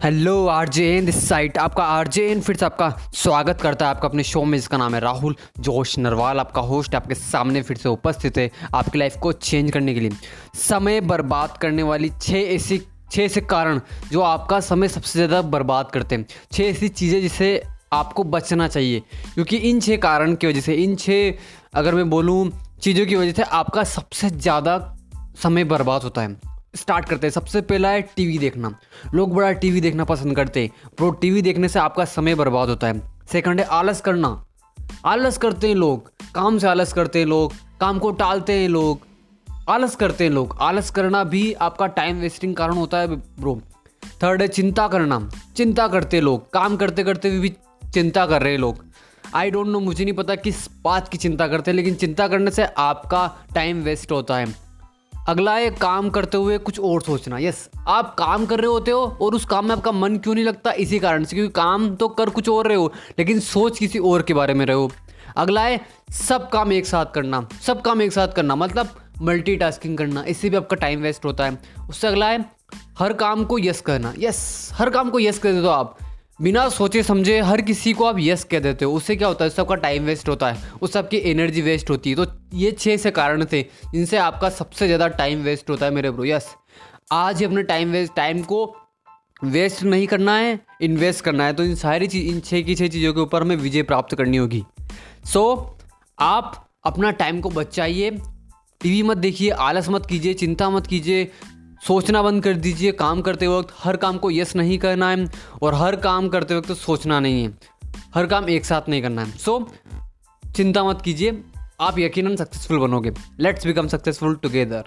Hello RJ N this side आपका RJ N फिर से आपका स्वागत करता है आपका अपने शो में, जिसका नाम है राहुल, जोश नरवाल, आपका होस्ट आपके सामने फिर से उपस्थित है आपकी लाइफ को चेंज करने के लिए। समय बर्बाद करने वाली छः ऐसी छः ऐसे कारण जो आपका समय सबसे ज़्यादा बर्बाद करते हैं। छः ऐसी चीज़ें जिसे आपको बचना चाहिए, क्योंकि इन छः कारण की वजह से, इन छः अगर मैं बोलूँ, चीज़ों की वजह से आपका सबसे ज़्यादा समय बर्बाद होता है। स्टार्ट करते हैं। सबसे पहला है टीवी देखना। लोग बड़ा टीवी देखना पसंद करते हैं। प्रो टीवी देखने से आपका समय बर्बाद होता है। सेकंड है, आलस करना। आलस करते हैं लोग। काम से आलस करते हैं लोग। काम को टालते हैं लोग। आलस करते हैं लोग। आलस करना भी आपका टाइम वेस्टिंग कारण होता है ब्रो थर्ड है, चिंता करना। चिंता करते लोग। काम करते करते भी चिंता कर रहे हैं लोग। आई डोंट नो मुझे नहीं पता किस बात की चिंता करते हैं, लेकिन चिंता करने से आपका टाइम वेस्ट होता है। अगला है काम करते हुए कुछ और सोचना। यस आप काम कर रहे होते हो और उस काम में आपका मन क्यों नहीं लगता? इसी कारण से, क्योंकि काम तो कर कुछ और रहे हो, लेकिन सोच किसी और के बारे में रहे हो। अगला है, सब काम एक साथ करना। सब काम एक साथ करना मतलब मल्टीटास्किंग करना। इससे भी आपका टाइम वेस्ट होता है। उससे अगला है, हर काम को यस करना यस हर काम को यस कर देते हो आप। बिना सोचे समझे हर किसी को आप यस कह देते हो। उससे क्या होता है? सबका टाइम वेस्ट होता है। उस सबकी एनर्जी वेस्ट होती है। तो ये छः से कारण थे जिनसे आपका सबसे ज़्यादा टाइम वेस्ट होता है मेरे ब्रो यस आज ही अपने टाइम वेस्ट टाइम को वेस्ट नहीं करना है इन्वेस्ट करना है। तो इन सारी चीज़ इन छः की छः चीज़ों के ऊपर हमें विजय प्राप्त करनी होगी। सो so, आप अपना टाइम को बचाइए। टीवी मत देखिए आलस मत कीजिए चिंता मत कीजिए। सोचना बंद कर दीजिए। काम करते वक्त हर काम को यस नहीं करना है और हर काम करते वक्त सोचना नहीं है। हर काम एक साथ नहीं करना है। सो so, चिंता मत कीजिए। आप यकीनन सक्सेसफुल बनोगे। Let's become successful together